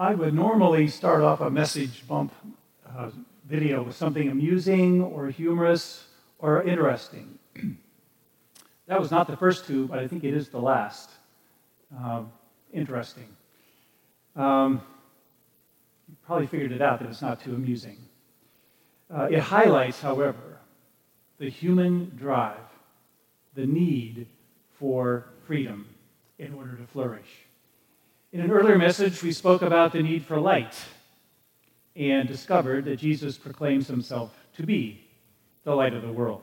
I would normally start off a message bump uh, video with something amusing or humorous or interesting. that was not the first two, but I think it is the last. Uh, interesting. Um, you probably figured it out that it's not too amusing. Uh, it highlights, however, the human drive, the need for freedom in order to flourish. In an earlier message, we spoke about the need for light and discovered that Jesus proclaims himself to be the light of the world.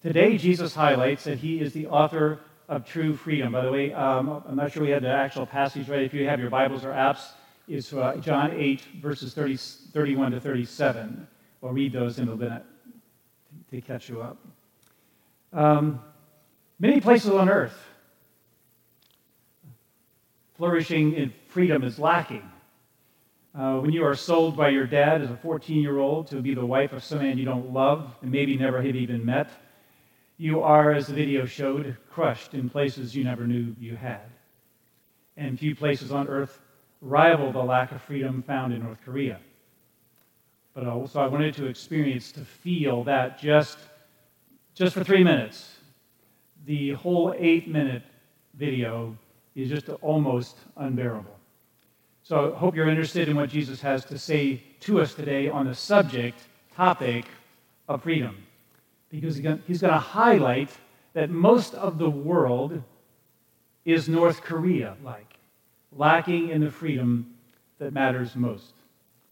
Today, Jesus highlights that he is the author of true freedom. By the way, um, I'm not sure we had the actual passage right. If you have your Bibles or apps, it's uh, John 8, verses 30, 31 to 37. We'll read those in a minute to catch you up. Um, many places on earth flourishing in freedom is lacking. Uh, when you are sold by your dad as a 14 year old to be the wife of some man you don't love and maybe never have even met, you are, as the video showed, crushed in places you never knew you had. And few places on earth rival the lack of freedom found in North Korea. But also, I wanted to experience, to feel that just, just for three minutes. The whole eight minute video is just almost unbearable. So I hope you're interested in what Jesus has to say to us today on the subject, topic of freedom. Because he's going to highlight that most of the world is North Korea like, lacking in the freedom that matters most.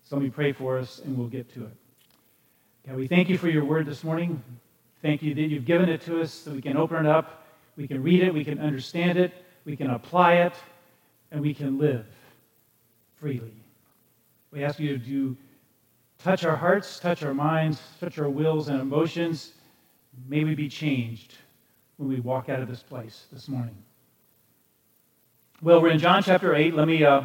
So let me pray for us and we'll get to it. God, we thank you for your word this morning. Thank you that you've given it to us so we can open it up, we can read it, we can understand it, we can apply it, and we can live freely. We ask you to do, touch our hearts, touch our minds, touch our wills and emotions. May we be changed when we walk out of this place this morning. Well, we're in John chapter 8. Let me uh,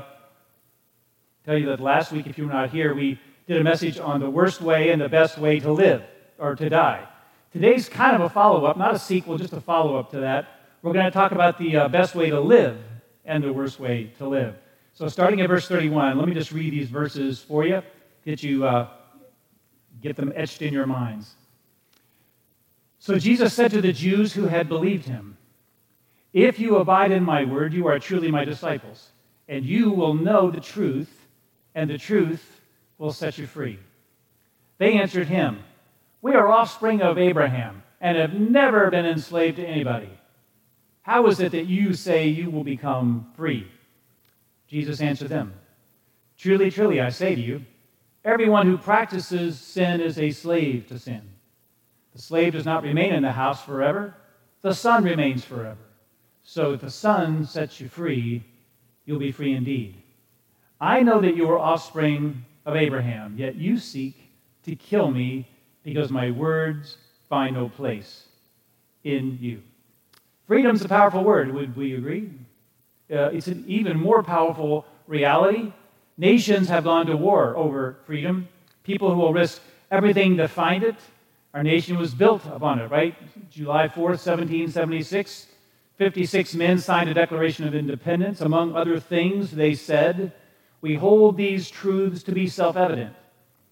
tell you that last week, if you were not here, we did a message on the worst way and the best way to live or to die. Today's kind of a follow up, not a sequel, just a follow up to that we're going to talk about the uh, best way to live and the worst way to live. So, starting at verse 31, let me just read these verses for you, get you uh, get them etched in your minds. So Jesus said to the Jews who had believed him, "If you abide in my word, you are truly my disciples, and you will know the truth, and the truth will set you free." They answered him, "We are offspring of Abraham and have never been enslaved to anybody." How is it that you say you will become free? Jesus answered them Truly, truly, I say to you, everyone who practices sin is a slave to sin. The slave does not remain in the house forever, the son remains forever. So if the son sets you free, you'll be free indeed. I know that you are offspring of Abraham, yet you seek to kill me because my words find no place in you. Freedom's a powerful word, would we agree? Uh, it's an even more powerful reality. Nations have gone to war over freedom. People who will risk everything to find it. Our nation was built upon it, right? July 4th, 1776. 56 men signed a Declaration of Independence. Among other things, they said, We hold these truths to be self evident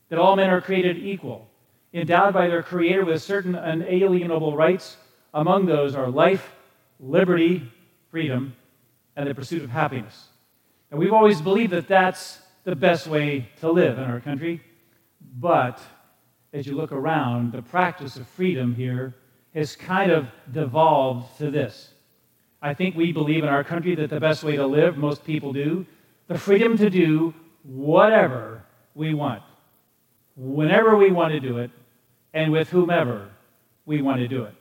that all men are created equal, endowed by their Creator with certain unalienable rights. Among those are life, liberty, freedom, and the pursuit of happiness. And we've always believed that that's the best way to live in our country. But as you look around, the practice of freedom here has kind of devolved to this. I think we believe in our country that the best way to live, most people do, the freedom to do whatever we want, whenever we want to do it, and with whomever we want to do it.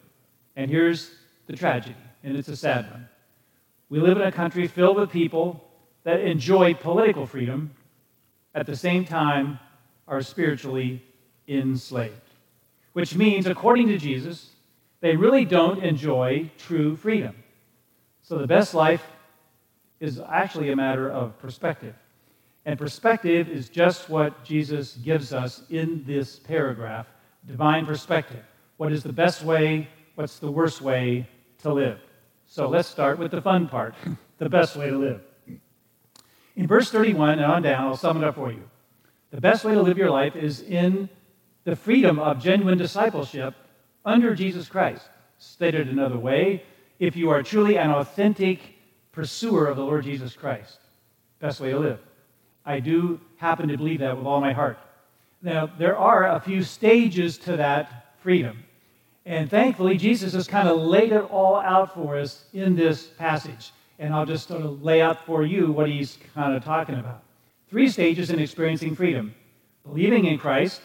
And here's the tragedy and it's a sad one. We live in a country filled with people that enjoy political freedom, at the same time are spiritually enslaved. Which means, according to Jesus, they really don't enjoy true freedom. So the best life is actually a matter of perspective. And perspective is just what Jesus gives us in this paragraph divine perspective. What is the best way? What's the worst way to live? So let's start with the fun part the best way to live. In verse 31 and on down, I'll sum it up for you. The best way to live your life is in the freedom of genuine discipleship under Jesus Christ. Stated another way, if you are truly an authentic pursuer of the Lord Jesus Christ, best way to live. I do happen to believe that with all my heart. Now, there are a few stages to that freedom. And thankfully, Jesus has kind of laid it all out for us in this passage. And I'll just sort of lay out for you what he's kind of talking about. Three stages in experiencing freedom believing in Christ,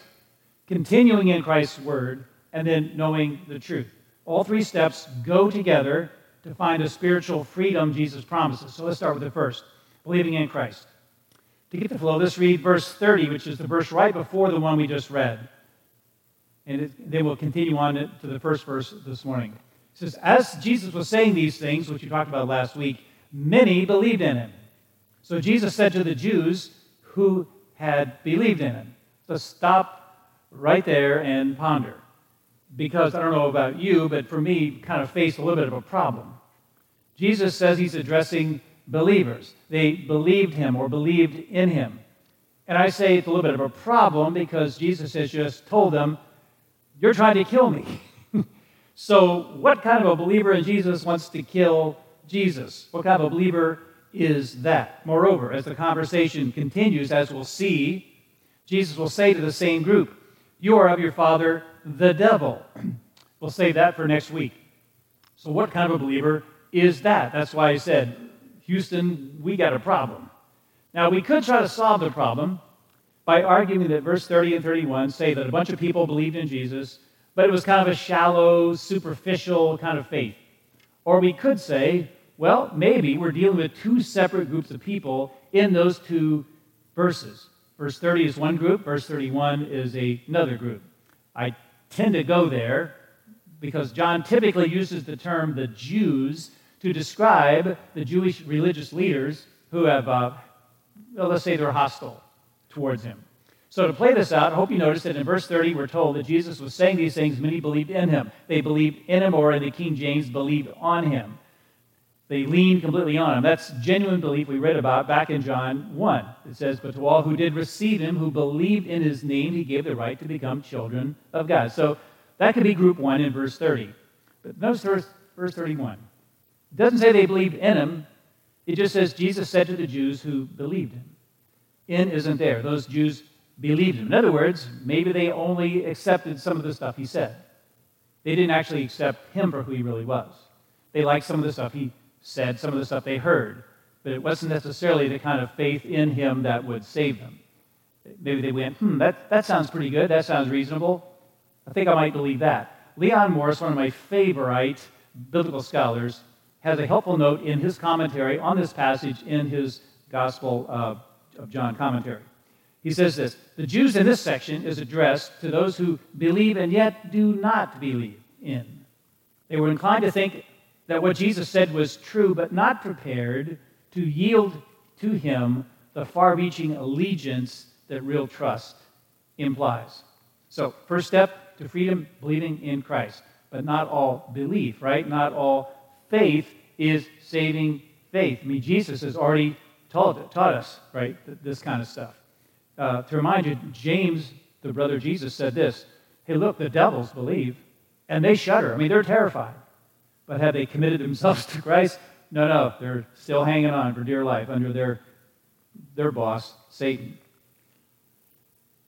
continuing in Christ's word, and then knowing the truth. All three steps go together to find a spiritual freedom Jesus promises. So let's start with the first believing in Christ. To get the flow, let's read verse 30, which is the verse right before the one we just read. And it, then we'll continue on to the first verse this morning. It says, As Jesus was saying these things, which you talked about last week, many believed in him. So Jesus said to the Jews who had believed in him, So stop right there and ponder. Because I don't know about you, but for me, kind of face a little bit of a problem. Jesus says he's addressing believers. They believed him or believed in him. And I say it's a little bit of a problem because Jesus has just told them, You're trying to kill me. so, what kind of a believer in Jesus wants to kill Jesus? What kind of a believer is that? Moreover, as the conversation continues, as we'll see, Jesus will say to the same group, You are of your father, the devil. we'll save that for next week. So, what kind of a believer is that? That's why I said Houston, we got a problem. Now, we could try to solve the problem by arguing that verse 30 and 31 say that a bunch of people believed in Jesus, but it was kind of a shallow, superficial kind of faith. Or we could say, well, maybe we're dealing with two separate groups of people in those two verses. Verse 30 is one group, verse 31 is a, another group. I tend to go there because John typically uses the term the Jews to describe the Jewish religious leaders who have, uh, well, let's say they're hostile towards him. So, to play this out, I hope you notice that in verse 30, we're told that Jesus was saying these things, many believed in him. They believed in him, or in the King James, believed on him. They leaned completely on him. That's genuine belief we read about back in John 1. It says, But to all who did receive him, who believed in his name, he gave the right to become children of God. So, that could be group 1 in verse 30. But notice verse, verse 31. It doesn't say they believed in him. It just says Jesus said to the Jews who believed him. In isn't there. Those Jews believed him. In other words, maybe they only accepted some of the stuff he said. They didn't actually accept him for who he really was. They liked some of the stuff he said, some of the stuff they heard, but it wasn't necessarily the kind of faith in him that would save them. Maybe they went, hmm, that, that sounds pretty good. That sounds reasonable. I think I might believe that. Leon Morris, one of my favorite biblical scholars, has a helpful note in his commentary on this passage in his Gospel uh, of John commentary. He says this The Jews in this section is addressed to those who believe and yet do not believe in. They were inclined to think that what Jesus said was true, but not prepared to yield to him the far reaching allegiance that real trust implies. So, first step to freedom, believing in Christ. But not all belief, right? Not all faith is saving faith. I mean, Jesus has already taught, taught us, right, this kind of stuff. Uh, to remind you, James, the brother Jesus, said this Hey, look, the devils believe, and they shudder. I mean, they're terrified. But have they committed themselves to Christ? No, no. They're still hanging on for dear life under their, their boss, Satan.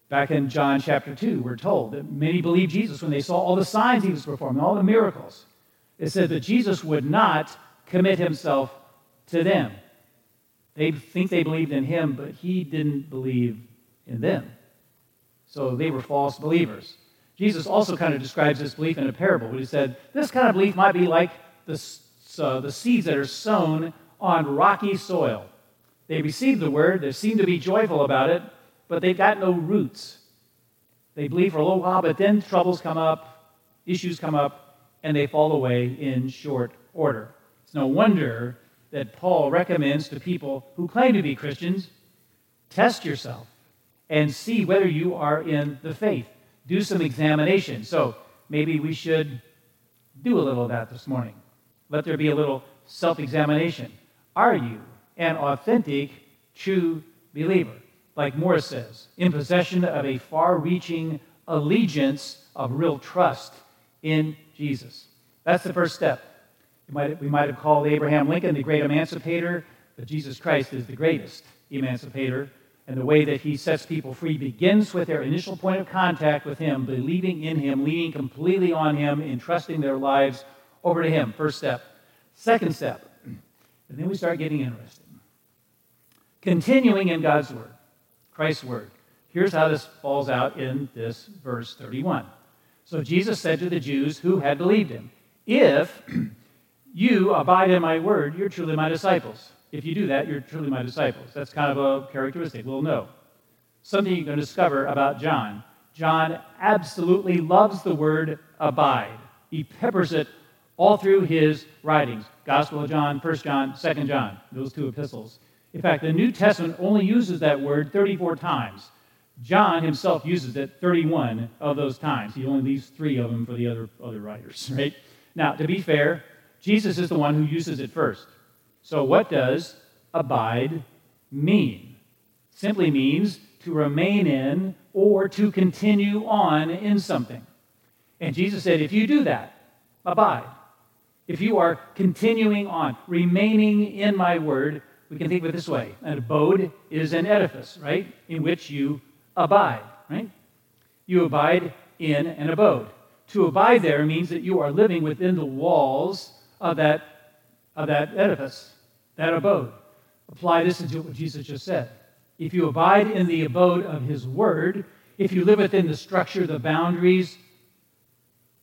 Back in John chapter 2, we're told that many believed Jesus when they saw all the signs he was performing, all the miracles. It said that Jesus would not commit himself to them. They think they believed in him, but he didn't believe in them. So they were false believers. Jesus also kind of describes this belief in a parable. He said, This kind of belief might be like the, uh, the seeds that are sown on rocky soil. They receive the word, they seem to be joyful about it, but they've got no roots. They believe for a little while, but then troubles come up, issues come up, and they fall away in short order. It's no wonder that Paul recommends to people who claim to be Christians test yourself and see whether you are in the faith. Do some examination. So maybe we should do a little of that this morning. Let there be a little self examination. Are you an authentic true believer. Like Morris says, in possession of a far reaching allegiance of real trust in Jesus. That's the first step. We might, we might have called Abraham Lincoln the great emancipator, but Jesus Christ is the greatest emancipator. And the way that he sets people free begins with their initial point of contact with him, believing in him, leaning completely on him, entrusting their lives over to him. First step. Second step, and then we start getting interesting. Continuing in God's word, Christ's word. Here's how this falls out in this verse 31. So Jesus said to the Jews who had believed him, If you abide in my word, you're truly my disciples. If you do that, you're truly my disciples. That's kind of a characteristic. We'll know. Something you're going to discover about John. John absolutely loves the word abide. He peppers it all through his writings Gospel of John, 1 John, 2 John, those two epistles. In fact, the New Testament only uses that word 34 times. John himself uses it 31 of those times. He only leaves three of them for the other, other writers, right? Now, to be fair, Jesus is the one who uses it first. So, what does abide mean? Simply means to remain in or to continue on in something. And Jesus said, if you do that, abide. If you are continuing on, remaining in my word, we can think of it this way an abode is an edifice, right? In which you abide, right? You abide in an abode. To abide there means that you are living within the walls of that, of that edifice, that abode. Apply this into what Jesus just said. If you abide in the abode of his word, if you live within the structure, the boundaries,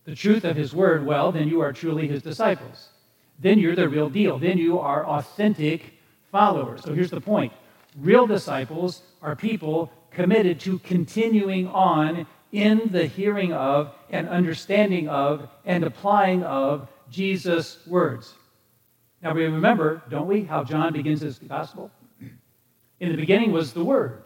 the truth of his word, well, then you are truly his disciples. Then you're the real deal. Then you are authentic followers. So here's the point real disciples are people committed to continuing on in the hearing of and understanding of and applying of Jesus' words. Now we remember, don't we, how John begins his gospel? In the beginning was the Word.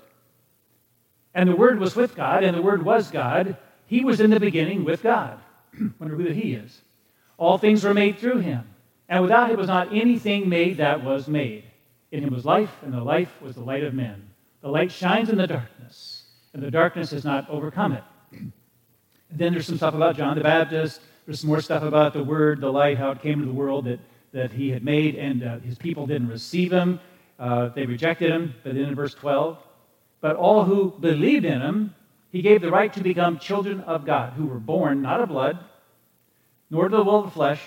And the Word was with God, and the Word was God. He was in the beginning with God. Wonder who he is. All things were made through him, and without him was not anything made that was made. In him was life, and the life was the light of men. The light shines in the darkness, and the darkness has not overcome it. Then there's some stuff about John the Baptist. There's some more stuff about the Word, the light, how it came into the world that, that he had made, and uh, his people didn't receive him. Uh, they rejected him. But then in verse 12, but all who believed in him, he gave the right to become children of God, who were born not of blood, nor of the will of the flesh,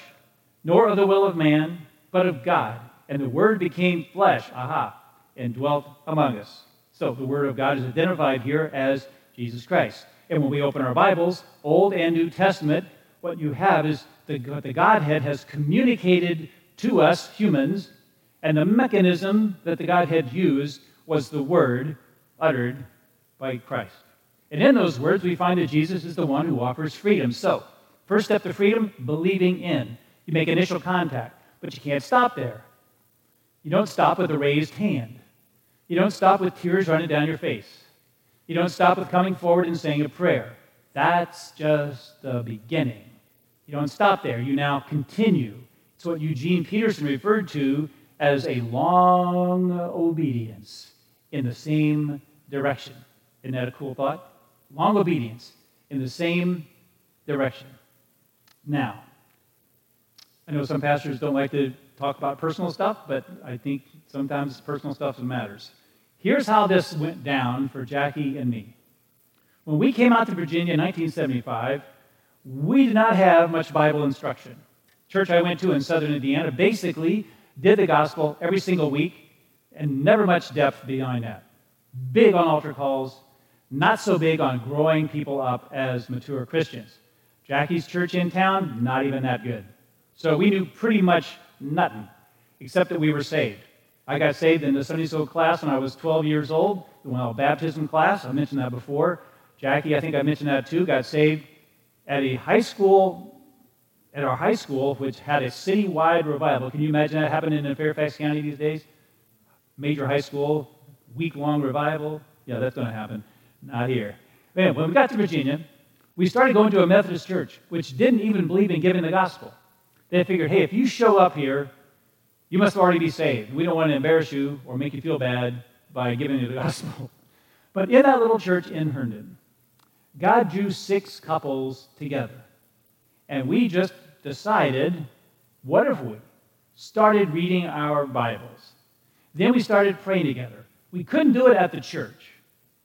nor of the will of man, but of God. And the Word became flesh, aha, and dwelt among us. So the Word of God is identified here as Jesus Christ. And when we open our Bibles, Old and New Testament, what you have is the, the Godhead has communicated to us humans, and the mechanism that the Godhead used was the Word uttered by Christ. And in those words, we find that Jesus is the one who offers freedom. So, first step to freedom, believing in. You make initial contact, but you can't stop there. You don't stop with a raised hand. You don't stop with tears running down your face. You don't stop with coming forward and saying a prayer. That's just the beginning. You don't stop there. You now continue. It's what Eugene Peterson referred to as a long obedience in the same direction. Isn't that a cool thought? long obedience in the same direction. Now, I know some pastors don't like to talk about personal stuff, but I think sometimes personal stuff matters. Here's how this went down for Jackie and me. When we came out to Virginia in 1975, we did not have much Bible instruction. Church I went to in southern Indiana basically did the gospel every single week and never much depth beyond that. Big on altar calls, not so big on growing people up as mature Christians. Jackie's church in town, not even that good. So we knew pretty much nothing, except that we were saved. I got saved in the Sunday school class when I was 12 years old, the well, baptism class. I mentioned that before. Jackie, I think I mentioned that too, got saved at a high school, at our high school, which had a citywide revival. Can you imagine that happening in Fairfax County these days? Major high school, week long revival. Yeah, that's going to happen. Not here. Man, when we got to Virginia, we started going to a Methodist church, which didn't even believe in giving the gospel. They figured, hey, if you show up here, you must already be saved. We don't want to embarrass you or make you feel bad by giving you the gospel. But in that little church in Herndon, God drew six couples together. And we just decided what if we started reading our Bibles? Then we started praying together. We couldn't do it at the church.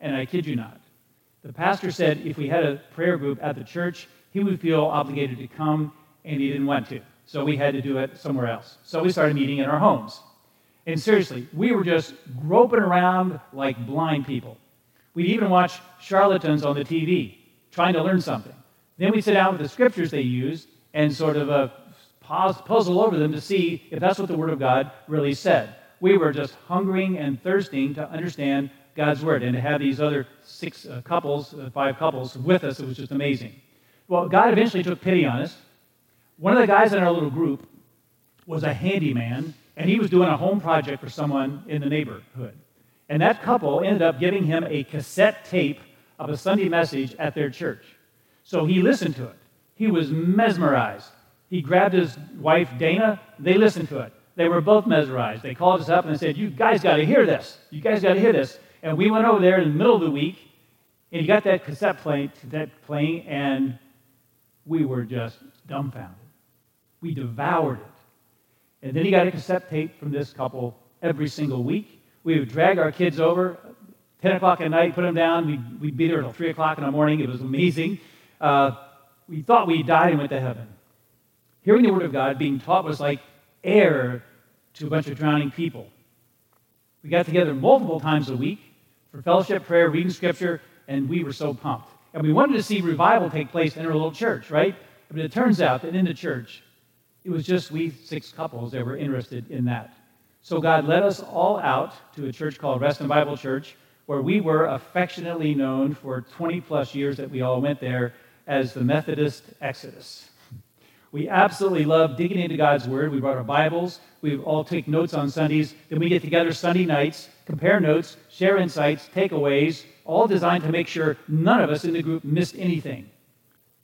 And I kid you not. The pastor said if we had a prayer group at the church, he would feel obligated to come, and he didn't want to. So we had to do it somewhere else. So we started meeting in our homes. And seriously, we were just groping around like blind people. We'd even watch charlatans on the TV trying to learn something. Then we'd sit down with the scriptures they used and sort of uh, pause, puzzle over them to see if that's what the Word of God really said. We were just hungering and thirsting to understand God's Word and to have these other six uh, couples, uh, five couples with us. It was just amazing. Well, God eventually took pity on us. One of the guys in our little group was a handyman, and he was doing a home project for someone in the neighborhood. And that couple ended up giving him a cassette tape of a Sunday message at their church. So he listened to it. He was mesmerized. He grabbed his wife, Dana. They listened to it. They were both mesmerized. They called us up and said, You guys got to hear this. You guys got to hear this. And we went over there in the middle of the week, and he got that cassette playing, that playing and we were just dumbfounded. We devoured it. And then he got a cassette tape from this couple every single week. We would drag our kids over, 10 o'clock at night, put them down. We'd, we'd be there until 3 o'clock in the morning. It was amazing. Uh, we thought we died and went to heaven. Hearing the Word of God being taught was like air to a bunch of drowning people. We got together multiple times a week for fellowship, prayer, reading Scripture, and we were so pumped. And we wanted to see revival take place in our little church, right? But it turns out that in the church, it was just we six couples that were interested in that. So God led us all out to a church called Reston Bible Church, where we were affectionately known for 20 plus years that we all went there as the Methodist Exodus. We absolutely love digging into God's Word. We brought our Bibles. We all take notes on Sundays. Then we get together Sunday nights, compare notes, share insights, takeaways, all designed to make sure none of us in the group missed anything.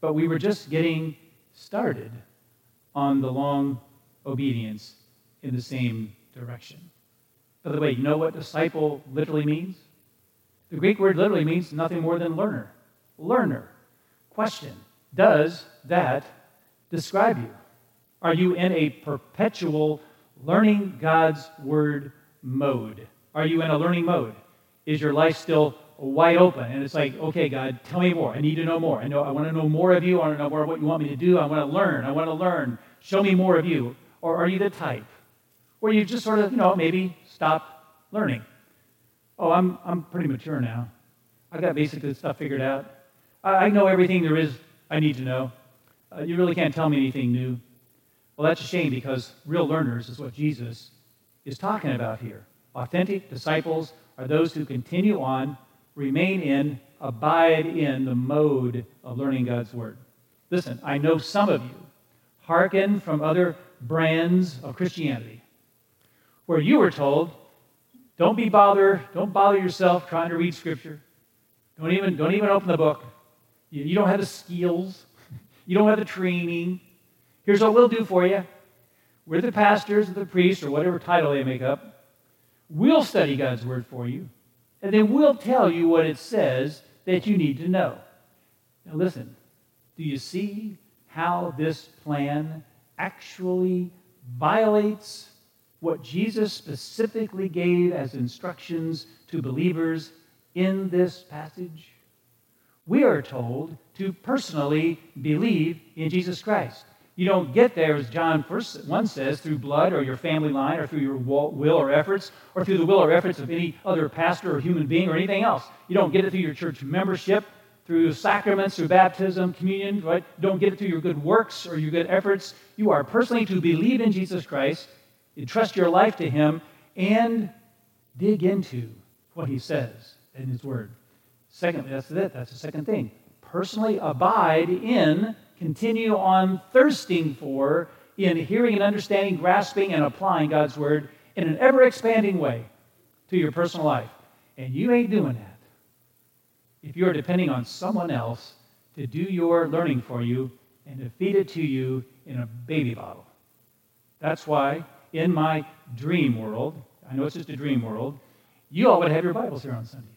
But we were just getting started on the long obedience in the same direction. By the way, you know what disciple literally means? The Greek word literally means nothing more than learner. Learner. Question Does that describe you? Are you in a perpetual learning God's word mode? Are you in a learning mode? Is your life still wide open and it's like, okay, God, tell me more. I need to know more. I know I want to know more of you. I want to know more of what you want me to do. I want to learn. I want to learn. Show me more of you. Or are you the type where you just sort of, you know, maybe stop learning? Oh, I'm, I'm pretty mature now. I've got basically stuff figured out. I, I know everything there is I need to know. Uh, you really can't tell me anything new. Well, that's a shame because real learners is what Jesus is talking about here. Authentic disciples are those who continue on, remain in, abide in the mode of learning God's Word. Listen, I know some of you hearken from other brands of Christianity where you were told, don't be bothered, don't bother yourself trying to read Scripture. Don't even, don't even open the book. You, you don't have the skills, you don't have the training. Here's what we'll do for you. We're the pastors or the priests or whatever title they make up. We'll study God's word for you, and then we'll tell you what it says that you need to know. Now, listen, do you see how this plan actually violates what Jesus specifically gave as instructions to believers in this passage? We are told to personally believe in Jesus Christ. You don't get there, as John 1 says, through blood or your family line or through your will or efforts or through the will or efforts of any other pastor or human being or anything else. You don't get it through your church membership, through sacraments, through baptism, communion, right? You don't get it through your good works or your good efforts. You are personally to believe in Jesus Christ, entrust your life to Him, and dig into what He says in His Word. Secondly, that's it. That's the second thing. Personally abide in continue on thirsting for in hearing and understanding, grasping, and applying God's word in an ever expanding way to your personal life. And you ain't doing that if you're depending on someone else to do your learning for you and to feed it to you in a baby bottle. That's why in my dream world, I know it's just a dream world, you all would have your Bibles here on Sundays.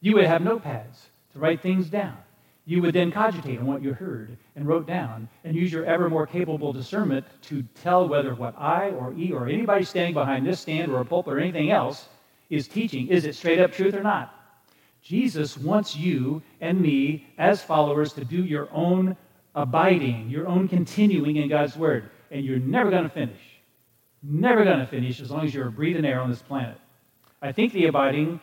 You would have notepads to write things down. You would then cogitate on what you heard and wrote down and use your ever more capable discernment to tell whether what I or E or anybody standing behind this stand or a pulpit or anything else is teaching, is it straight up truth or not? Jesus wants you and me as followers to do your own abiding, your own continuing in God's Word. And you're never going to finish. Never going to finish as long as you're breathing air on this planet. I think the abiding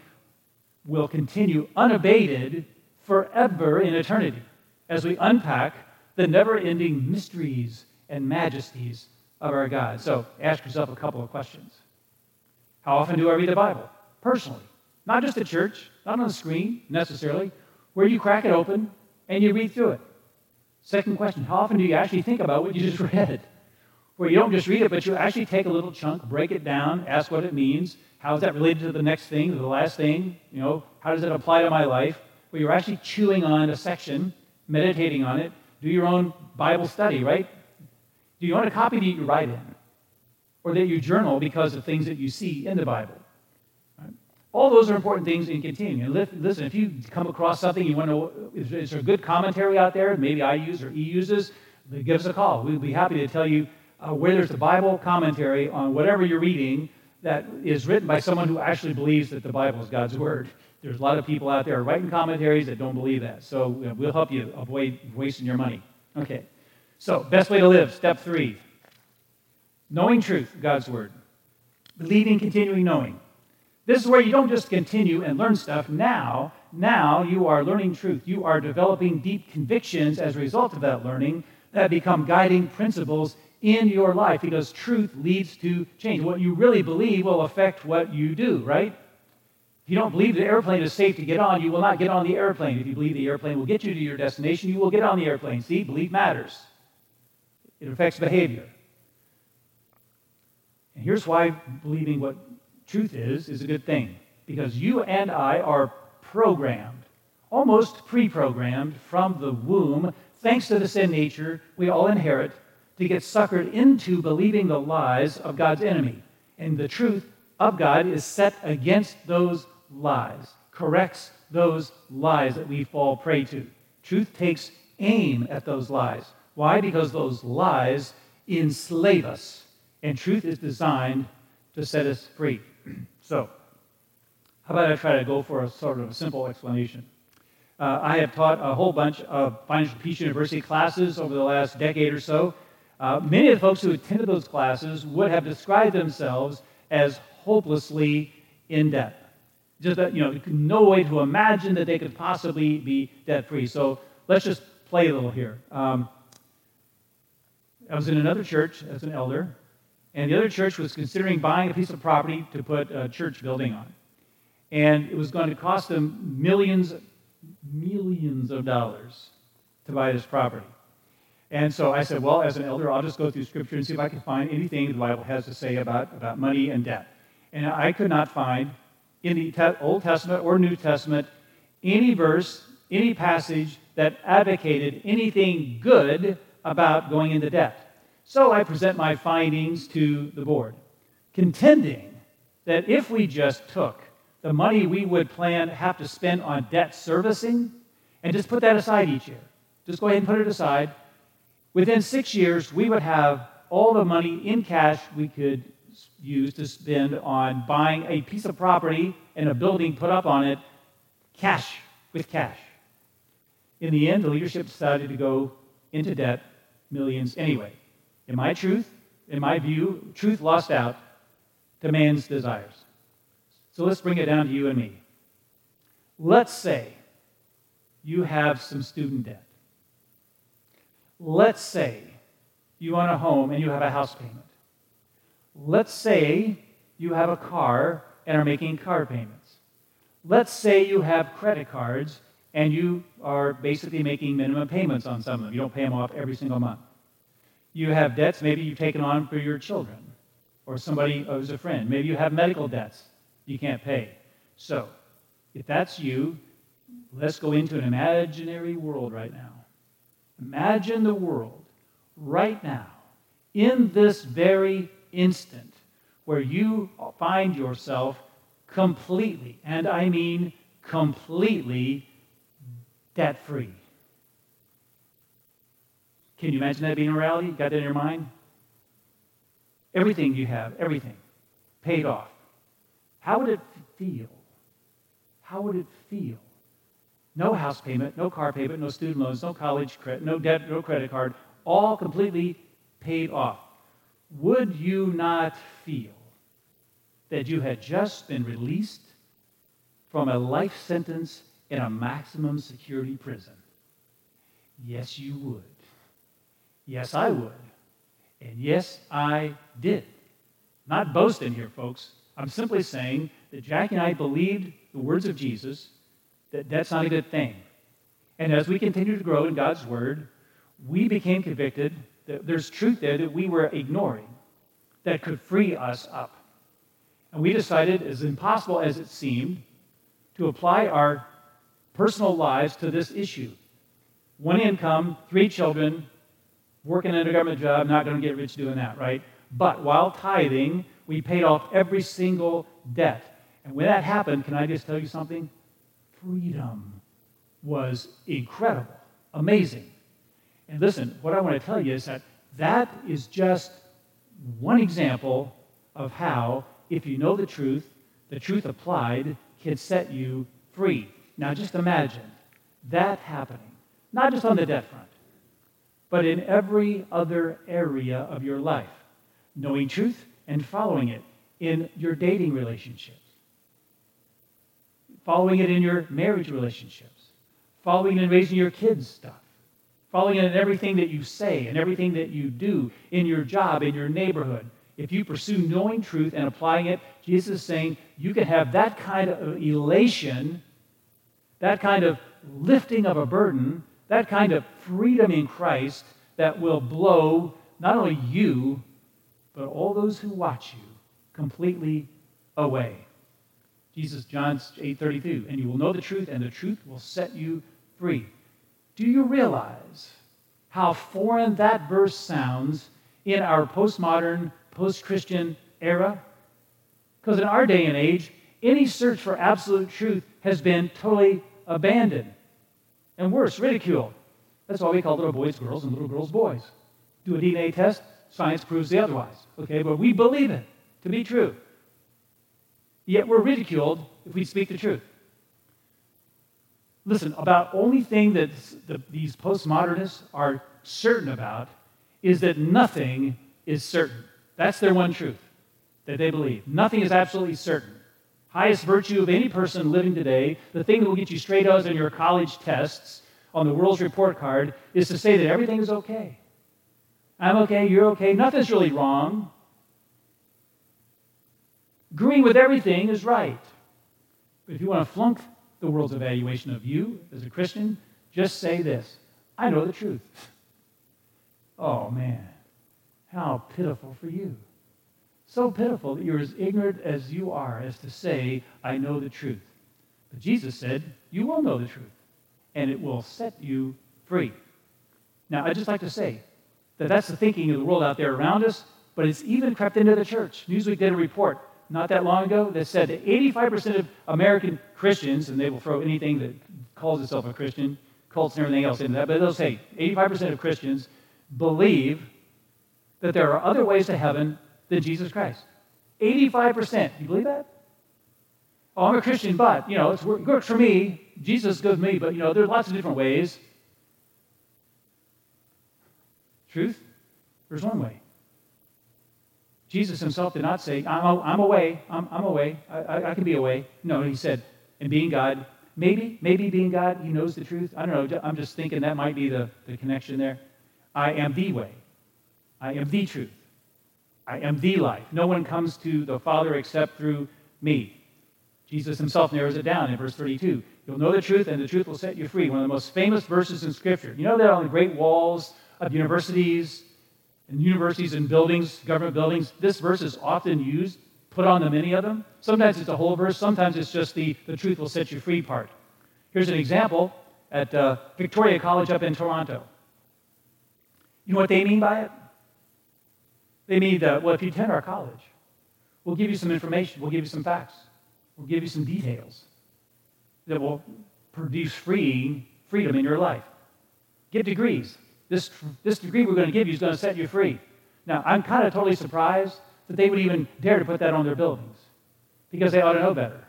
will continue unabated forever in eternity as we unpack the never ending mysteries and majesties of our God. So ask yourself a couple of questions. How often do I read the Bible? Personally. Not just at church, not on the screen necessarily, where you crack it open and you read through it. Second question How often do you actually think about what you just read? Where you don't just read it, but you actually take a little chunk, break it down, ask what it means. How is that related to the next thing, to the last thing? You know, how does it apply to my life? Where you're actually chewing on a section, meditating on it, do your own Bible study, right? Do you want a copy that you write in? Or that you journal because of things that you see in the Bible? All those are important things in continuing. Listen, if you come across something, you want to know, is, there good commentary out there, maybe I use or E uses, give us a call. We'd be happy to tell you uh, where there's a Bible commentary on whatever you're reading that is written by someone who actually believes that the Bible is God's Word. There's a lot of people out there writing commentaries that don't believe that. So we'll help you avoid wasting your money. Okay. So, best way to live, step three knowing truth, God's Word. Believing, continuing knowing. This is where you don't just continue and learn stuff. Now, now you are learning truth. You are developing deep convictions as a result of that learning that become guiding principles in your life because truth leads to change. What you really believe will affect what you do, right? If you don't believe the airplane is safe to get on, you will not get on the airplane. If you believe the airplane will get you to your destination, you will get on the airplane. See, belief matters. It affects behavior. And here's why believing what truth is, is a good thing. Because you and I are programmed, almost pre programmed from the womb, thanks to the sin nature we all inherit, to get suckered into believing the lies of God's enemy. And the truth of God is set against those lies, corrects those lies that we fall prey to. Truth takes aim at those lies. Why? Because those lies enslave us, and truth is designed to set us free. So, how about I try to go for a sort of a simple explanation? Uh, I have taught a whole bunch of Financial Peace University classes over the last decade or so. Uh, many of the folks who attended those classes would have described themselves as hopelessly in debt. Just that, you know, no way to imagine that they could possibly be debt free. So let's just play a little here. Um, I was in another church as an elder, and the other church was considering buying a piece of property to put a church building on. And it was going to cost them millions, millions of dollars to buy this property. And so I said, well, as an elder, I'll just go through Scripture and see if I can find anything the Bible has to say about, about money and debt. And I could not find in the te- Old Testament or New Testament any verse, any passage that advocated anything good about going into debt. So I present my findings to the board, contending that if we just took the money we would plan have to spend on debt servicing and just put that aside each year, just go ahead and put it aside, within six years we would have all the money in cash we could use to spend on buying a piece of property and a building put up on it, cash with cash. In the end, the leadership decided to go into debt, millions anyway. In my truth, in my view, truth lost out to man's desires. So let's bring it down to you and me. Let's say you have some student debt. Let's say you own a home and you have a house payment. Let's say you have a car and are making car payments. Let's say you have credit cards and you are basically making minimum payments on some of them. You don't pay them off every single month you have debts maybe you've taken on for your children or somebody who's a friend. Maybe you have medical debts you can't pay. So, if that's you, let's go into an imaginary world right now. Imagine the world right now, in this very instant, where you find yourself completely, and I mean completely, debt free. Can you imagine that being a reality? Got that in your mind? Everything you have, everything, paid off. How would it feel? How would it feel? No house payment, no car payment, no student loans, no college credit, no debt, no credit card, all completely paid off. Would you not feel that you had just been released from a life sentence in a maximum security prison? Yes, you would. Yes, I would. And yes, I did. Not boasting here, folks. I'm simply saying that Jackie and I believed the words of Jesus that that's not a good thing. And as we continue to grow in God's Word, we became convicted that there's truth there that we were ignoring that could free us up. And we decided, as impossible as it seemed, to apply our personal lives to this issue. One income, three children, working in a government job, not going to get rich doing that, right? But while tithing, we paid off every single debt. And when that happened, can I just tell you something? Freedom was incredible, amazing. And listen, what I want to tell you is that that is just one example of how, if you know the truth, the truth applied can set you free. Now, just imagine that happening, not just on the debt front, but in every other area of your life. Knowing truth and following it in your dating relationships, following it in your marriage relationships, following it in raising your kids' stuff, following it in everything that you say and everything that you do in your job, in your neighborhood. If you pursue knowing truth and applying it, Jesus is saying you can have that kind of elation, that kind of lifting of a burden that kind of freedom in Christ that will blow not only you, but all those who watch you completely away. Jesus, John 8:32, and you will know the truth, and the truth will set you free. Do you realize how foreign that verse sounds in our postmodern, post Christian era? Because in our day and age, any search for absolute truth has been totally abandoned and worse, ridiculed. That's why we call little boys girls and little girls boys. Do a DNA test, science proves the otherwise. Okay, but we believe it to be true. Yet we're ridiculed if we speak the truth. Listen, about only thing that the, these postmodernists are certain about is that nothing is certain. That's their one truth that they believe. Nothing is absolutely certain highest virtue of any person living today, the thing that will get you straight O's on your college tests on the world's report card, is to say that everything is okay. I'm okay, you're okay, nothing's really wrong. Agreeing with everything is right. But if you want to flunk the world's evaluation of you as a Christian, just say this I know the truth. Oh, man, how pitiful for you. So pitiful that you're as ignorant as you are as to say, I know the truth. But Jesus said, You will know the truth, and it will set you free. Now, I'd just like to say that that's the thinking of the world out there around us, but it's even crept into the church. Newsweek did a report not that long ago that said that 85% of American Christians, and they will throw anything that calls itself a Christian, cults and everything else into that, but they'll say 85% of Christians believe that there are other ways to heaven than Jesus Christ. 85%. Do you believe that? Oh, I'm a Christian, but, you know, it works for me. Jesus goes me, but, you know, there's lots of different ways. Truth? There's one way. Jesus himself did not say, I'm, I'm away, I'm, I'm away, I, I, I can be away. No, he said, and being God, maybe, maybe being God, he knows the truth. I don't know, I'm just thinking that might be the, the connection there. I am the way. I am the truth. I am the life. No one comes to the Father except through me. Jesus himself narrows it down in verse 32. You'll know the truth, and the truth will set you free. One of the most famous verses in Scripture. You know that on the great walls of universities and universities and buildings, government buildings, this verse is often used, put on the many of them. Sometimes it's a whole verse, sometimes it's just the, the truth will set you free part. Here's an example at uh, Victoria College up in Toronto. You know what they mean by it? They mean, that, well, if you attend our college, we'll give you some information, we'll give you some facts. We'll give you some details that will produce free freedom in your life. Get degrees. This, this degree we're going to give you is going to set you free. Now, I'm kind of totally surprised that they would even dare to put that on their buildings because they ought to know better.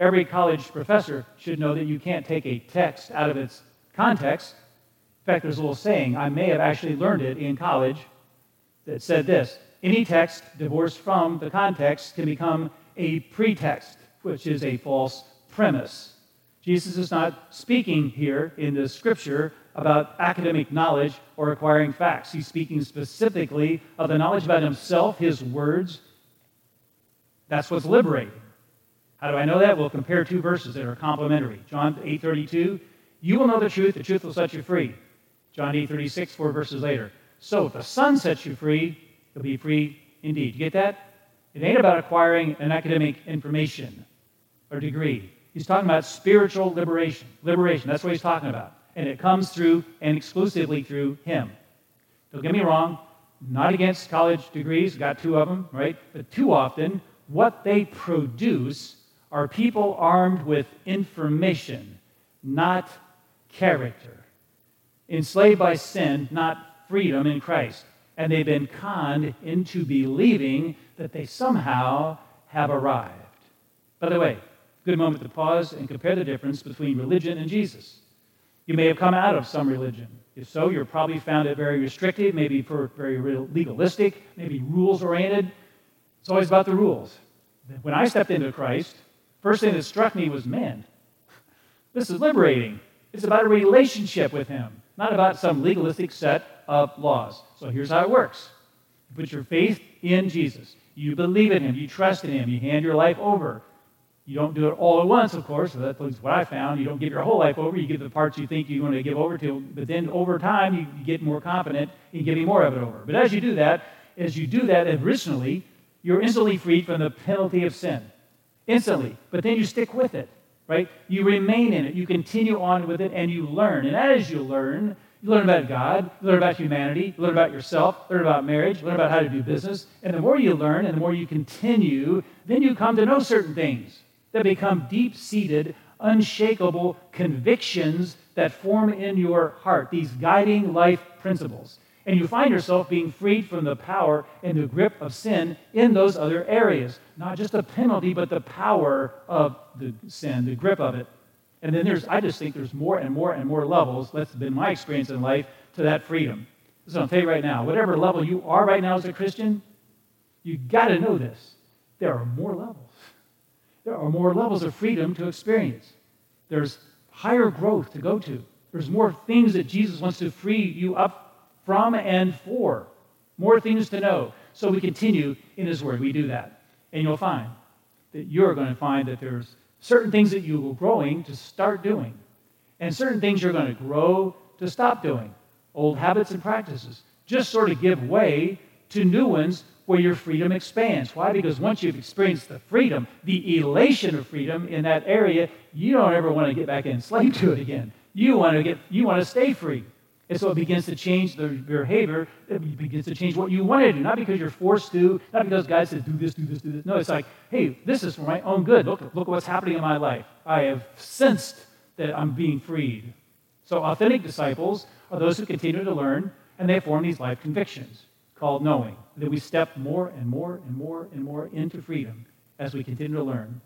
Every college professor should know that you can't take a text out of its context. In fact, there's a little saying, I may have actually learned it in college, that said this Any text divorced from the context can become a pretext, which is a false premise. Jesus is not speaking here in the scripture about academic knowledge or acquiring facts. He's speaking specifically of the knowledge about himself, his words. That's what's liberating. How do I know that? We'll compare two verses that are complementary. John 8:32, you will know the truth, the truth will set you free. John 8:36, four verses later. So if the Son sets you free, you'll be free indeed. You get that? It ain't about acquiring an academic information or degree. He's talking about spiritual liberation. Liberation, that's what he's talking about. And it comes through and exclusively through him. Don't get me wrong, not against college degrees, got two of them, right? But too often, what they produce are people armed with information, not character. Enslaved by sin, not freedom in Christ. And they've been conned into believing that they somehow have arrived. By the way, good moment to pause and compare the difference between religion and Jesus. You may have come out of some religion. If so, you're probably found it very restrictive, maybe very legalistic, maybe rules oriented. It's always about the rules. When I stepped into Christ, first thing that struck me was man, this is liberating. It's about a relationship with Him, not about some legalistic set of laws. So here's how it works you put your faith in Jesus, you believe in Him, you trust in Him, you hand your life over. You don't do it all at once, of course. So that's what I found. You don't give your whole life over. You give the parts you think you want to give over to. But then over time, you get more confident in giving more of it over. But as you do that, as you do that originally, you're instantly freed from the penalty of sin. Instantly. But then you stick with it, right? You remain in it. You continue on with it and you learn. And as you learn, you learn about God, you learn about humanity, you learn about yourself, learn about marriage, you learn about how to do business. And the more you learn and the more you continue, then you come to know certain things that become deep seated, unshakable convictions that form in your heart, these guiding life principles. And you find yourself being freed from the power and the grip of sin in those other areas. Not just the penalty, but the power of the sin, the grip of it. And then there's, I just think there's more and more and more levels, that's been my experience in life, to that freedom. So I'll tell you right now, whatever level you are right now as a Christian, you got to know this. There are more levels there are more levels of freedom to experience. There's higher growth to go to. There's more things that Jesus wants to free you up from and for. More things to know. So we continue in His Word. We do that. And you'll find that you're going to find that there's certain things that you are growing to start doing, and certain things you're going to grow to stop doing. Old habits and practices. Just sort of give way to new ones where your freedom expands. Why? Because once you've experienced the freedom, the elation of freedom in that area, you don't ever want to get back enslaved to it again. You want to get you want to stay free. And so it begins to change the behavior. It begins to change what you want to do, not because you're forced to, not because God says, do this, do this, do this. No, it's like, hey, this is for my own good. Look, look what's happening in my life. I have sensed that I'm being freed. So authentic disciples are those who continue to learn, and they form these life convictions called knowing. That we step more and more and more and more into freedom as we continue to learn.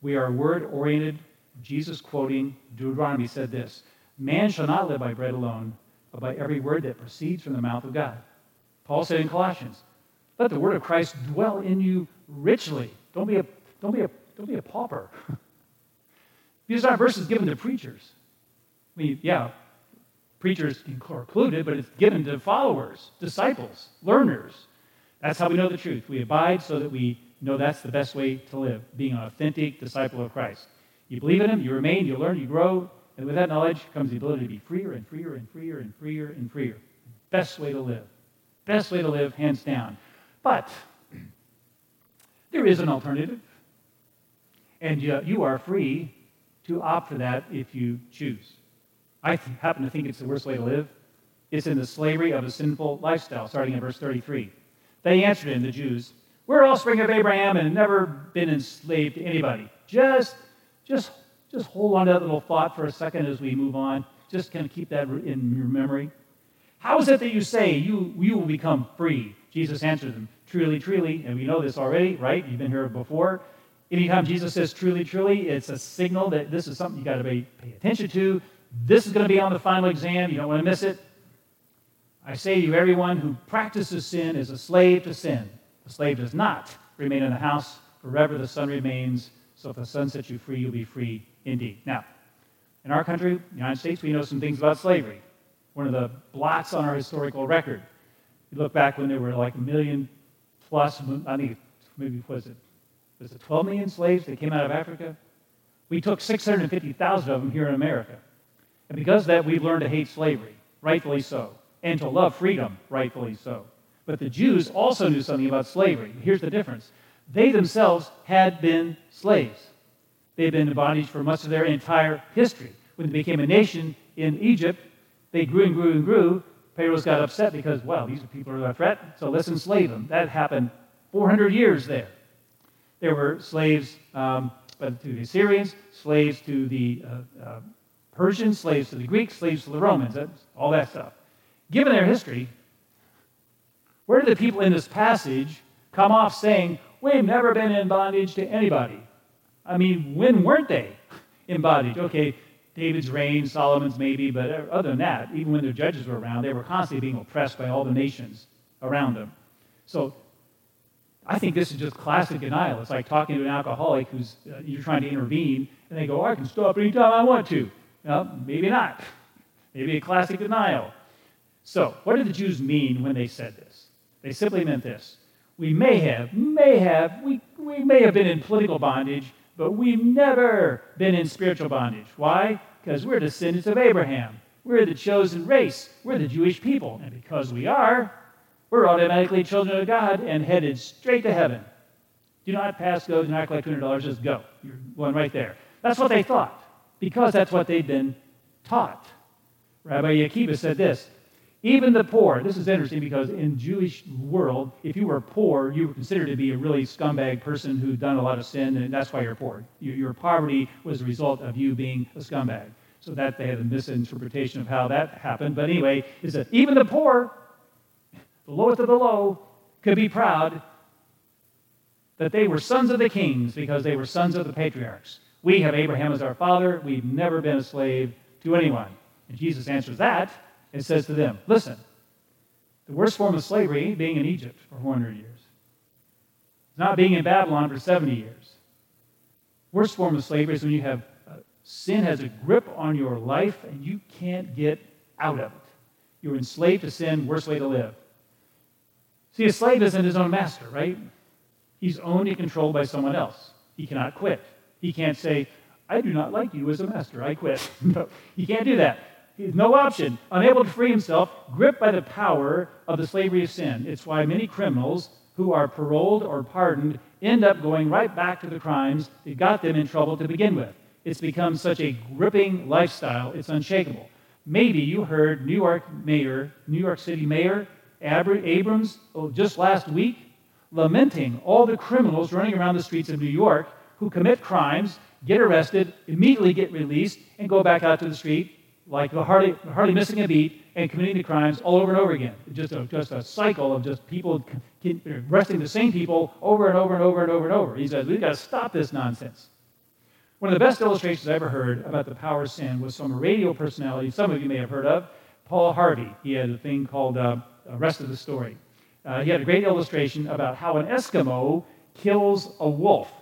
We are word oriented. Jesus quoting Deuteronomy said this Man shall not live by bread alone, but by every word that proceeds from the mouth of God. Paul said in Colossians, Let the word of Christ dwell in you richly. Don't be a, don't be a, don't be a pauper. These aren't verses given to preachers. I mean, yeah, preachers included, but it's given to followers, disciples, learners. That's how we know the truth. We abide so that we know that's the best way to live, being an authentic disciple of Christ. You believe in Him, you remain, you learn, you grow, and with that knowledge comes the ability to be freer and freer and freer and freer and freer. Best way to live. Best way to live, hands down. But there is an alternative, and you are free to opt for that if you choose. I happen to think it's the worst way to live. It's in the slavery of a sinful lifestyle, starting in verse 33. They answered him, the Jews, We're offspring of Abraham and never been enslaved to anybody. Just, just, just hold on to that little thought for a second as we move on. Just kind of keep that in your memory. How is it that you say you, you will become free? Jesus answered them, Truly, truly, and we know this already, right? You've been here before. Anytime Jesus says truly, truly, it's a signal that this is something you got to pay, pay attention to. This is going to be on the final exam. You don't want to miss it. I say to you, everyone who practices sin is a slave to sin. The slave does not remain in the house forever. The son remains. So if the son sets you free, you'll be free indeed. Now, in our country, the United States, we know some things about slavery. One of the blots on our historical record. You look back when there were like a million plus, I think maybe was it, was it 12 million slaves that came out of Africa? We took 650,000 of them here in America. And because of that, we've learned to hate slavery, rightfully so, and to love freedom, rightfully so. But the Jews also knew something about slavery. Here's the difference they themselves had been slaves. They had been in bondage for much of their entire history. When they became a nation in Egypt, they grew and grew and grew. Pharaoh's got upset because, well, these people are a threat, so let's enslave them. That happened 400 years there. There were slaves um, to the Assyrians, slaves to the uh, uh, Persians, slaves to the Greeks, slaves to the Romans, all that stuff. Given their history, where do the people in this passage come off saying, We've never been in bondage to anybody? I mean, when weren't they in bondage? Okay, David's reign, Solomon's maybe, but other than that, even when the judges were around, they were constantly being oppressed by all the nations around them. So I think this is just classic denial. It's like talking to an alcoholic who's uh, you're trying to intervene, and they go, "I can stop anytime I want to." Well, maybe not. Maybe a classic denial. So, what did the Jews mean when they said this? They simply meant this: We may have, may have, we, we may have been in political bondage, but we've never been in spiritual bondage. Why? Because we're descendants of Abraham. We're the chosen race. We're the Jewish people. And because we are, we're automatically children of God and headed straight to heaven. Do not pass go, do not collect $200, just go. You're going right there. That's what they thought, because that's what they'd been taught. Rabbi Akiva said this even the poor, this is interesting because in Jewish world, if you were poor, you were considered to be a really scumbag person who'd done a lot of sin, and that's why you're poor. Your poverty was a result of you being a scumbag. So that they had a misinterpretation of how that happened. But anyway, is that even the poor, the lowest of the low, could be proud that they were sons of the kings because they were sons of the patriarchs. We have Abraham as our father. We've never been a slave to anyone. And Jesus answers that and says to them, Listen, the worst form of slavery being in Egypt for 400 years. It's not being in Babylon for 70 years. Worst form of slavery is when you have uh, sin has a grip on your life and you can't get out of it. You're enslaved to sin, worst way to live. See, a slave isn't his own master, right? He's owned and controlled by someone else. He cannot quit. He can't say, I do not like you as a master. I quit. no, he can't do that. He has no option, unable to free himself, gripped by the power of the slavery of sin. It's why many criminals who are paroled or pardoned end up going right back to the crimes that got them in trouble to begin with. It's become such a gripping lifestyle, it's unshakable. Maybe you heard New York Mayor, New York City Mayor Abrams oh, just last week lamenting all the criminals running around the streets of New York who commit crimes, get arrested, immediately get released, and go back out to the street like hardly, hardly missing a beat and committing the crimes all over and over again. Just a, just a cycle of just people arresting the same people over and over and over and over and over. He says, we've got to stop this nonsense. One of the best illustrations I ever heard about the power of sin was from a radio personality some of you may have heard of, Paul Harvey. He had a thing called uh, Rest of the Story. Uh, he had a great illustration about how an Eskimo kills a wolf.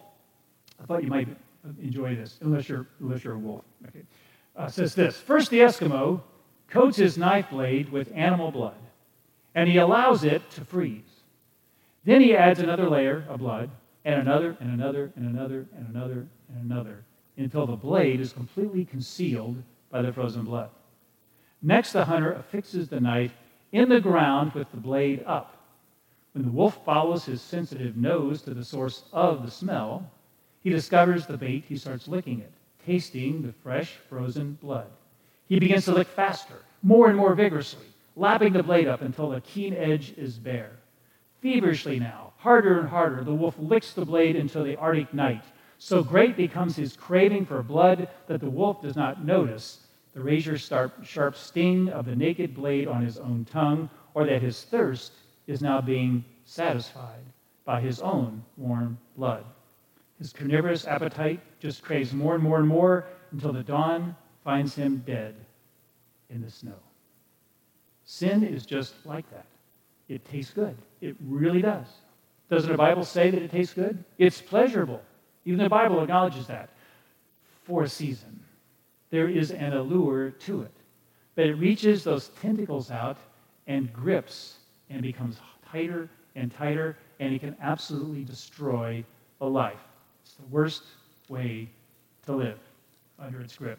I thought you might enjoy this, unless you're, unless you're a wolf. Okay uh, says this First, the Eskimo coats his knife blade with animal blood, and he allows it to freeze. Then he adds another layer of blood, and another, and another, and another, and another, and another, until the blade is completely concealed by the frozen blood. Next, the hunter affixes the knife in the ground with the blade up. When the wolf follows his sensitive nose to the source of the smell, he discovers the bait, he starts licking it tasting the fresh frozen blood. He begins to lick faster, more and more vigorously, lapping the blade up until the keen edge is bare. Feverishly now, harder and harder, the wolf licks the blade until the Arctic night. So great becomes his craving for blood that the wolf does not notice the razor sharp sting of the naked blade on his own tongue, or that his thirst is now being satisfied by his own warm blood. His carnivorous appetite just craves more and more and more until the dawn finds him dead in the snow. Sin is just like that. It tastes good. It really does. Doesn't the Bible say that it tastes good? It's pleasurable. Even the Bible acknowledges that. For a season, there is an allure to it. But it reaches those tentacles out and grips and becomes tighter and tighter, and it can absolutely destroy a life. The worst way to live under its grip.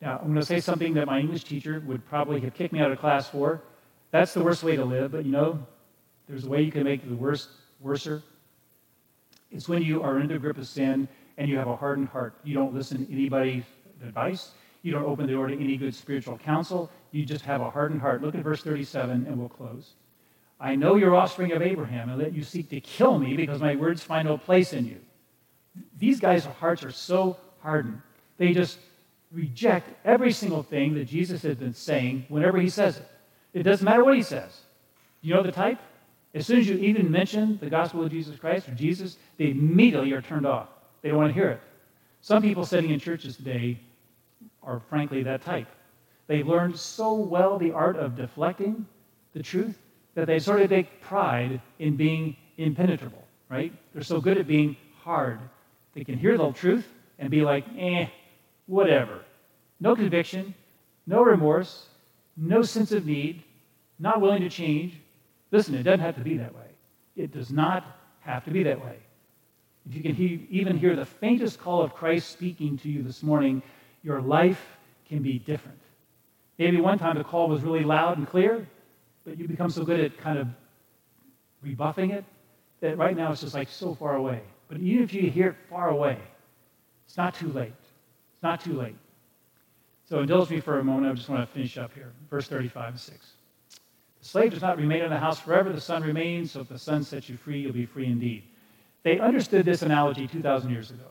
Now, I'm going to say something that my English teacher would probably have kicked me out of class for. That's the worst way to live, but you know, there's a way you can make the worst worser. It's when you are in the grip of sin and you have a hardened heart. You don't listen to anybody's advice. You don't open the door to any good spiritual counsel. You just have a hardened heart. Look at verse 37 and we'll close. I know you're offspring of Abraham and that you seek to kill me because my words find no place in you. These guys' hearts are so hardened. They just reject every single thing that Jesus has been saying whenever he says it. It doesn't matter what he says. You know the type? As soon as you even mention the gospel of Jesus Christ or Jesus, they immediately are turned off. They don't want to hear it. Some people sitting in churches today are frankly that type. They've learned so well the art of deflecting the truth that they sort of take pride in being impenetrable, right? They're so good at being hard. They can hear the truth and be like, eh, whatever. No conviction, no remorse, no sense of need, not willing to change. Listen, it doesn't have to be that way. It does not have to be that way. If you can he- even hear the faintest call of Christ speaking to you this morning, your life can be different. Maybe one time the call was really loud and clear, but you become so good at kind of rebuffing it that right now it's just like so far away. But even if you hear it far away, it's not too late. It's not too late. So indulge me for a moment. I just want to finish up here. Verse 35 and 6. The slave does not remain in the house forever. The son remains. So if the son sets you free, you'll be free indeed. They understood this analogy 2,000 years ago.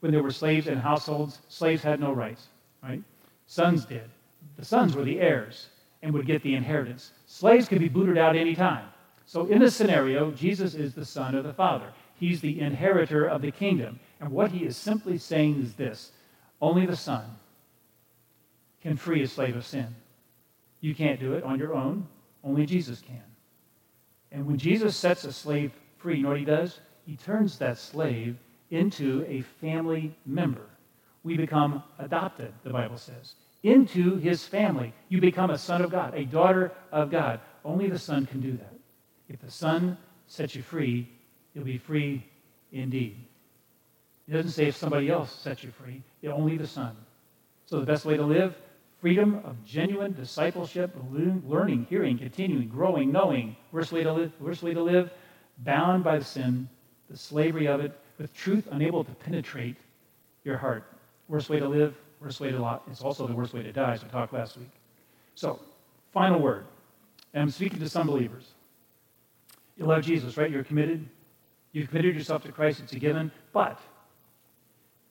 When there were slaves in households, slaves had no rights, right? Sons did. The sons were the heirs and would get the inheritance. Slaves could be booted out any time. So in this scenario, Jesus is the son of the Father. He's the inheritor of the kingdom. And what he is simply saying is this only the Son can free a slave of sin. You can't do it on your own, only Jesus can. And when Jesus sets a slave free, you know what he does? He turns that slave into a family member. We become adopted, the Bible says, into his family. You become a son of God, a daughter of God. Only the Son can do that. If the Son sets you free, you'll be free indeed. It doesn't say if somebody else sets you free, only the Son. So the best way to live, freedom of genuine discipleship, learning, hearing, continuing, growing, knowing. Worst way to live, worst way to live bound by the sin, the slavery of it, with truth unable to penetrate your heart. Worst way to live, worst way to live. It's also the worst way to die, as we talked last week. So, final word. And I'm speaking to some believers. You love Jesus, right? You're committed. You've committed yourself to Christ. It's a given. But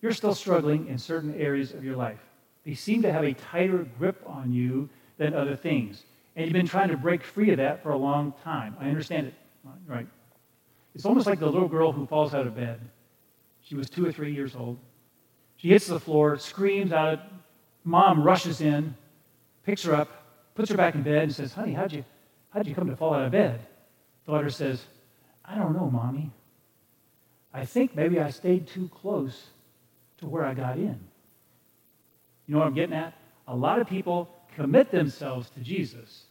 you're still struggling in certain areas of your life. They seem to have a tighter grip on you than other things. And you've been trying to break free of that for a long time. I understand it, right? It's almost like the little girl who falls out of bed. She was two or three years old. She hits the floor, screams out. Mom rushes in, picks her up, puts her back in bed, and says, Honey, how'd you, how'd you come to fall out of bed? The Daughter says, I don't know, Mommy. I think maybe I stayed too close to where I got in. You know what I'm getting at? A lot of people commit themselves to Jesus,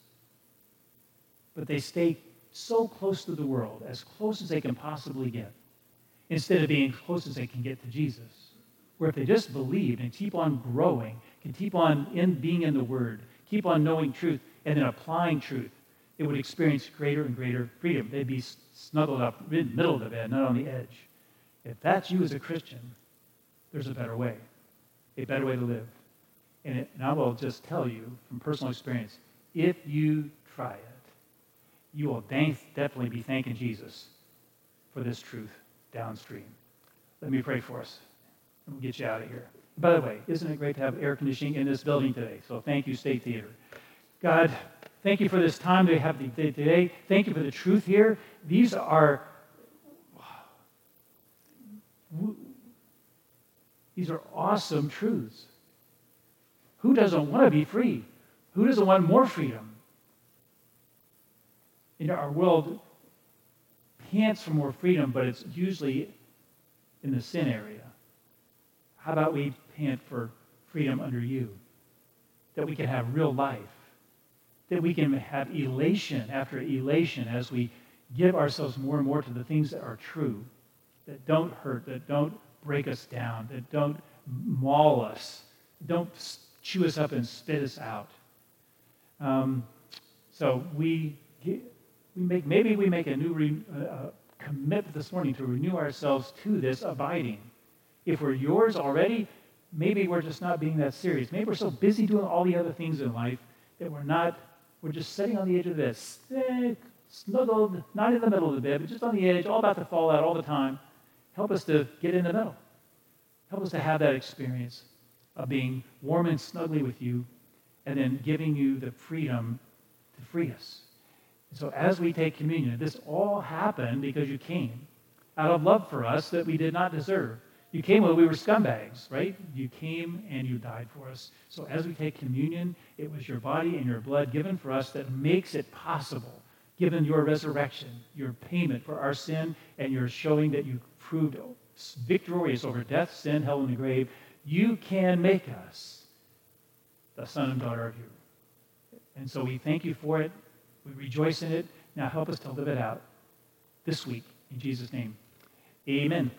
but they stay so close to the world, as close as they can possibly get, instead of being close as they can get to Jesus. Where if they just believe and keep on growing, can keep on in being in the Word, keep on knowing truth, and then applying truth, it would experience greater and greater freedom. They'd be snuggled up in the middle of the bed, not on the edge. If that's you as a Christian, there's a better way, a better way to live. And, it, and I will just tell you from personal experience if you try it, you will definitely be thanking Jesus for this truth downstream. Let me pray for us, and we'll get you out of here. By the way, isn't it great to have air conditioning in this building today? So thank you, State Theater. God, thank you for this time we have today. Thank you for the truth here. These are these are awesome truths. Who doesn't want to be free? Who doesn't want more freedom? You know, our world pants for more freedom, but it's usually in the sin area. How about we pant for freedom under you? That we can have real life. That we can have elation after elation as we give ourselves more and more to the things that are true, that don't hurt, that don't break us down, that don't maul us, don't chew us up and spit us out. Um, so we, we make, maybe we make a new re, uh, commitment this morning to renew ourselves to this abiding. If we're yours already, maybe we're just not being that serious. Maybe we're so busy doing all the other things in life that we're not, we're just sitting on the edge of this, snuggled, not in the middle of the bed, but just on the edge, all about to fall out all the time. Help us to get in the middle. Help us to have that experience of being warm and snuggly with you and then giving you the freedom to free us. so as we take communion, this all happened because you came out of love for us that we did not deserve. You came when we were scumbags, right? You came and you died for us. So as we take communion, it was your body and your blood given for us that makes it possible, given your resurrection, your payment for our sin, and your showing that you proved victorious over death, sin, hell, and the grave. You can make us the son and daughter of you. And so we thank you for it. We rejoice in it. Now help us to live it out this week. In Jesus' name, amen.